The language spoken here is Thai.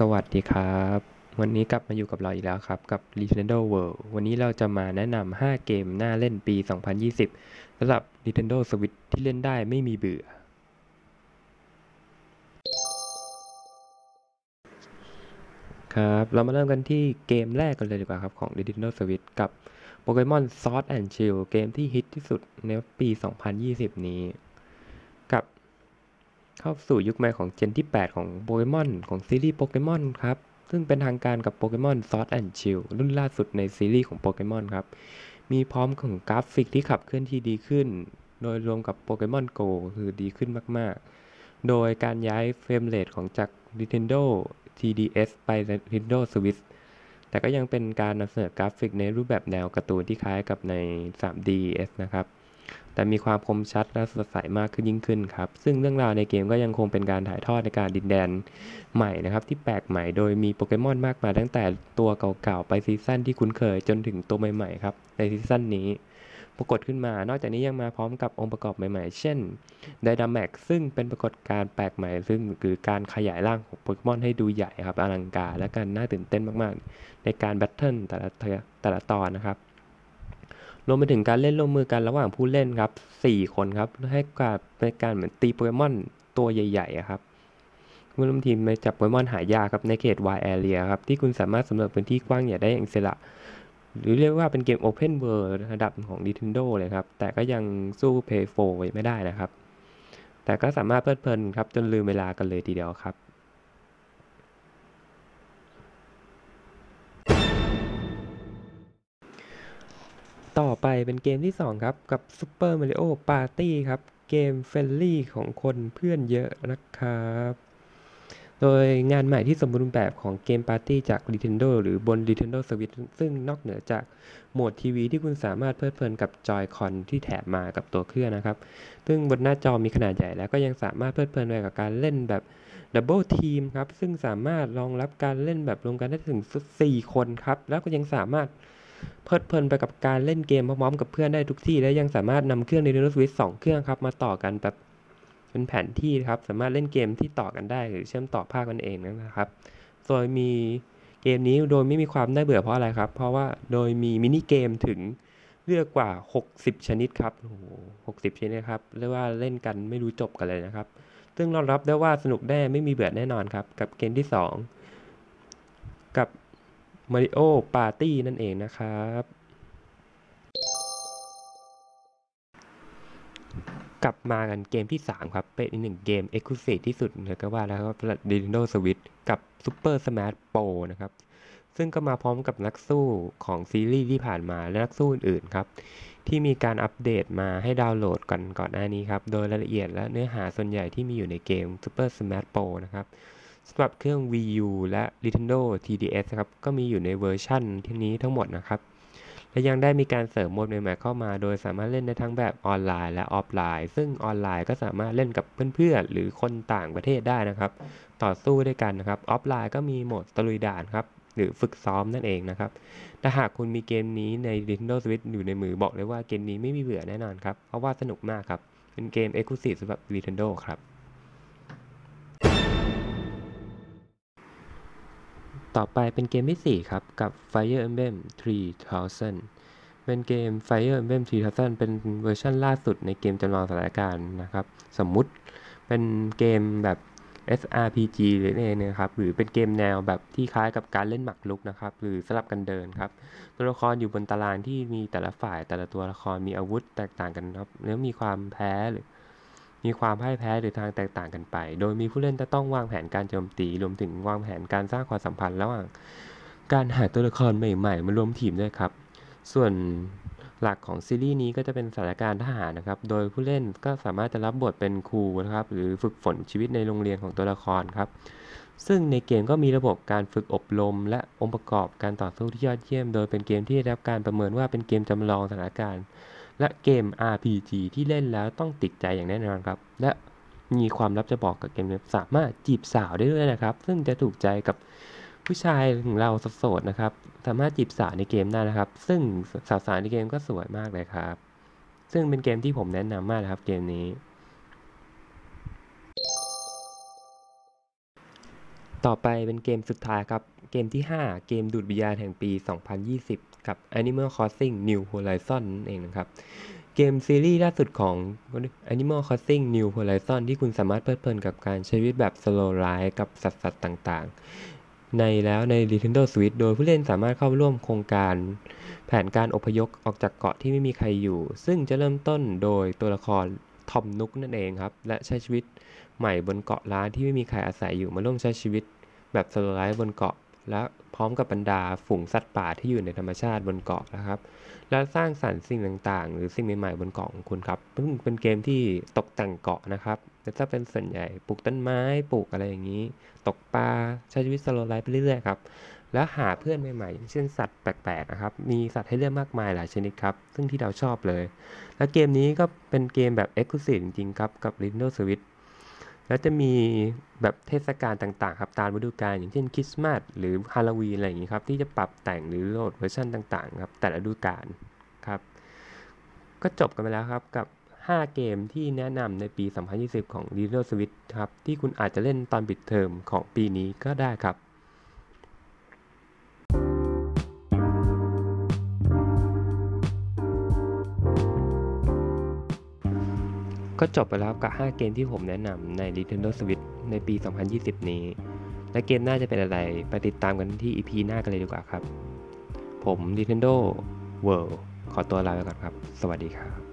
สวัสดีครับ วันนี้กลับมาอยู่กับเราอีกแล้วครับ กับ Nintendo World วันนี้เราจะมาแนะนำ 5 เกมน่าเล่นปี 2020สำหรับ Nintendo Switch ที่เล่นได้ไม่มีเบื่อ ครับ เรามาเริ่มกันที่เกมแรกกันเลยดีกว่าครับ ของ Nintendo Switch กับ Pokemon Sword and Shield เกมที่ฮิตที่สุดในปี 2020 นี้ เข้าสู่ยุคใหม่ของ gen ที่ 8 ของโปเกมอนของซีรีส์โปเกมอนครับ ซึ่งเป็นทางการกับ Pokémon Sword and Shield รุ่นล่าสุดในซีรีส์ของโปเกมอนครับ มีพร้อมของกราฟิกที่ขับเคลื่อนที่ดีขึ้น โดยรวมกับโปเกมอนโกคือดีขึ้นมาก ๆ โดยการย้าย frame rate ของจาก Nintendo 3DS ไป Nintendo Switch แต่ก็ยังเป็นการนำเสนอกราฟิกในรูปแบบแนวการ์ตูนที่คล้ายกับใน 3DS นะครับ แต่มีความคมชัดและสดใสมากขึ้นยิ่งขึ้นครับ ซึ่งเรื่องราวในเกมก็ยังคงเป็นการถ่ายทอดในการดินแดนใหม่นะครับ ที่แปลกใหม่โดยมีโปเกมอนมากมายตั้งแต่ตัวเก่าๆ ไป season ที่คุ้นเคยจนถึงตัวใหม่ๆครับ ใน season นี้ปรากฏขึ้นมา นอกจากนี้ยังมาพร้อมกับองค์ประกอบใหม่ๆ เช่น Dynamax ซึ่งเป็นปรากฏการณ์แปลกใหม่ ซึ่งคือการขยายร่างของโปเกมอนให้ดูใหญ่ครับอลังการและการน่าตื่นเต้นมากๆ ในการ battle แต่ละแต่ละตอนนะครับ รวมไปถึงการเล่นร่วมมือกันระหว่างผู้เล่นครับ 4 คนครับให้การเป็นการเหมือนตีโปเกมอนตัวใหญ่ๆครับผู้ร่วมทีมมาจับโปเกมอนหายากครับในเขต Wild Area ครับที่คุณสามารถสำรวจพื้นที่กว้างใหญ่ได้อย่างอิสระ หรือเรียกว่าเป็นเกม Open World ระดับของ Nintendo เลยครับ แต่ก็ยังสู้ Play 4ไว้ไม่ได้นะครับ แต่ก็สามารถเพลิดเพลินครับจนลืมเวลากันเลยทีเดียวครับ ต่อไปเป็นเกมที่ 2 ครับ กับ Super Mario Party ครับ เกม friendly ของคนเพื่อนเยอะนะครับ โดยงานใหม่ที่สมบูรณ์แบบของเกมปาร์ตี้จาก Nintendo หรือบน Nintendo Switch ซึ่งนอกเหนือจากโหมดทีวีที่คุณสามารถเพลิดเพลินกับ Joy-Con ที่แถมมากับตัวเครื่องนะครับ ซึ่งบนหน้าจอมีขนาดใหญ่แล้วก็ยังสามารถเพลิดเพลินไปกับการเล่นแบบ double team ครับ ซึ่งสามารถรองรับการเล่นแบบรวมกันได้ถึง 4 คนครับ แล้วก็ยังสามารถ เพลิดเพลินไปกับการเล่นเกมพร้อมๆกับเพื่อนได้ทุกที่ และยังสามารถนำเครื่อง Nintendo Switch 2เครื่องครับมาต่อกันแบบเป็นแผนที่ครับ สามารถเล่นเกมที่ต่อกันได้ หรือเชื่อมต่อภาคกันเองนะครับโดยมีเกมนี้โดยไม่มีความน่าเบื่อเพราะอะไรครับ เพราะว่าโดยมีมินิเกมถึงเลือกกว่า 60 ชนิดครับโอ้โห60 ชนิดครับ เรียกว่าเล่นกันไม่รู้จบกันเลยนะครับ ซึ่งรอรับได้ว่าสนุกแน่ไม่มีเบื่อแน่นอนครับ กับเกมที่ 2 Mario Party นั่นเองนะครับ กลับมากันเกมที่ 3 ครับ เป็นอีกหนึ่งเกม Exclusive ที่สุดเลยก็ว่าแล้วครับสำหรับ Nintendo Switch กับ Super Smash Bros นะครับ ซึ่งก็มาพร้อมกับนักสู้ของซีรีส์ที่ผ่านมาและนักสู้อื่นๆครับ ที่มีการอัปเดตมาให้ดาวน์โหลดกันก่อนหน้านี้ครับ โดยรายละเอียดและเนื้อหาส่วนใหญ่ที่มีอยู่ในเกม Super Smash Bros นะครับ สำหรับเครื่อง Wii U และ Nintendo 3DS ครับ ก็มีอยู่ในเวอร์ชั่นที่นี้ทั้งหมดนะครับ และยังได้มีการเสริมโหมดใหม่ๆเข้ามา โดยสามารถเล่นได้ทั้งแบบออนไลน์และออฟไลน์ ซึ่งออนไลน์ก็สามารถเล่นกับเพื่อนๆ หรือคนต่างประเทศได้นะครับ ต่อสู้ด้วยกันนะครับ ออฟไลน์ก็มีโหมดตะลุยด่านครับหรือฝึกซ้อมนั่นเองนะครับ ถ้าหากคุณมีเกมนี้ใน Nintendo Switch อยู่ในมือบอกเลยว่าเกมนี้ไม่มีเบื่อแน่นอนครับ เพราะว่าสนุกมากครับ เป็นเกม Exclusive สำหรับ Nintendo ครับ ต่อไปเป็นเกมที่ 4 ครับ กับ Fire Emblem 3000 เป็นเกม Fire Emblem 3000 เป็นเวอร์ชันล่าสุดในเกมจำลองสถานการณ์นะครับ สมมุติเป็นเกมแบบ SRPG หรือเองนะครับ หรือเป็นเกมแนวแบบที่คล้ายกับการเล่นหมากรุกนะครับ หรือสลับกันเดินครับ ตัวละครอยู่บนตารางที่มีแต่ละฝ่ายแต่ละตัวละครมีอาวุธแตกต่างกันครับ แล้วมีความแพ้หรือ มีความพ่ายแพ้หรือทางแตกต่างกันไป โดยมีผู้เล่นจะต้องวางแผนการโจมตี รวมถึงวางแผนการสร้างความสัมพันธ์ระหว่างการหาตัวละครใหม่ๆ มารวมทีมด้วยครับ ส่วนหลักของซีรีส์นี้ก็จะเป็นสถานการณ์ทหารนะครับ โดยผู้เล่นก็สามารถจะรับบทเป็นครูนะครับ หรือฝึกฝนชีวิตในโรงเรียนของตัวละครครับ ซึ่งในเกมก็มีระบบการฝึกอบรม และองค์ประกอบการต่อสู้ที่ยอดเยี่ยม โดยเป็นเกมที่ได้รับการประเมินว่าเป็นเกมจำลองสถานการณ์ และเกม RPG ที่เล่นแล้วต้องติดใจอย่างแน่นอนครับ และมีความลับจะบอกกับเกมนี้สามารถจีบสาวได้ด้วยนะครับ ซึ่งจะถูกใจกับผู้ชายของเราโสดๆนะครับ สามารถจีบสาวในเกมได้นะครับ ซึ่งสาวๆในเกมก็สวยมากเลยครับ ซึ่งเป็นเกมที่ผมแนะนำมากนะครับเกมนี้ ต่อไปเป็นเกมสุดท้ายครับ เกมที่ 5 เกมดูดวิญญาณแห่งปี 2020 กับ Animal Crossing New Horizon นั่นเองนะครับ เกมซีรีส์ล่าสุดของ Animal Crossing New Horizon ที่คุณสามารถเพลิดเพลินกับการใช้ชีวิตแบบ slow life กับสัตว์สัตว์ต่างๆ ในแล้วใน Nintendo Switch โดยผู้เล่นสามารถเข้าร่วมโครงการ แผนการอพยพออกจากเกาะที่ไม่มีใครอยู่ ซึ่งจะเริ่มต้นโดยตัวละคร ทอมนุกนั่นเองครับ และใช้ชีวิตใหม่บนเกาะล้านที่ไม่มีใครอาศัยอยู่มาร่วมใช้ชีวิต แบบ slow life บนเกาะ และพร้อมกับบรรดาฝูงสัตว์ป่าที่อยู่ในธรรมชาติบนเกาะนะครับ และสร้างสรรค์สิ่งต่างๆ หรือสิ่งใหม่ๆบนเกาะของคุณครับซึ่งเป็นเกมที่ตกแต่งเกาะนะครับแต่ถ้าเป็นส่วนใหญ่ปลูกต้นไม้ปลูกอะไรอย่างนี้ ตกปลาใช้ชีวิต slow life ไปเรื่อยๆครับ แล้วหาเพื่อนใหม่ๆเช่นสัตว์แปลกๆนะครับ มีสัตว์ให้เลือกมากมายหลายชนิดครับ ซึ่งที่เราชอบเลย และเกมนี้ก็เป็นเกมแบบ Exclusive จริงๆครับ กับ Nintendo Switch แล้วจะมีแบบเทศกาลต่างๆ ครับ ตามฤดูกาลอย่างเช่นคริสต์มาสหรือฮาโลวีนอะไรอย่างนี้ครับ ที่จะปรับแต่งหรือโหลดเวอร์ชันต่างๆ ครับ แต่ละฤดูกาลครับ ก็จบกันไปแล้วครับกับ 5 เกมที่แนะนำในปี 2020 ของ Nintendo Switch ครับ ที่คุณอาจจะเล่นตอนปิดเทอมของปีนี้ก็ได้ครับ ก็จบไปแล้วกับ 5 เกมที่ผมแนะนำใน Nintendo Switch ในปี 2020 นี้ และเกมหน้าจะเป็นอะไร ไปติดตามกันที่ EP หน้ากันเลยดีกว่าครับ ผม Nintendo World ขอตัวลาไปก่อนครับ สวัสดีครับ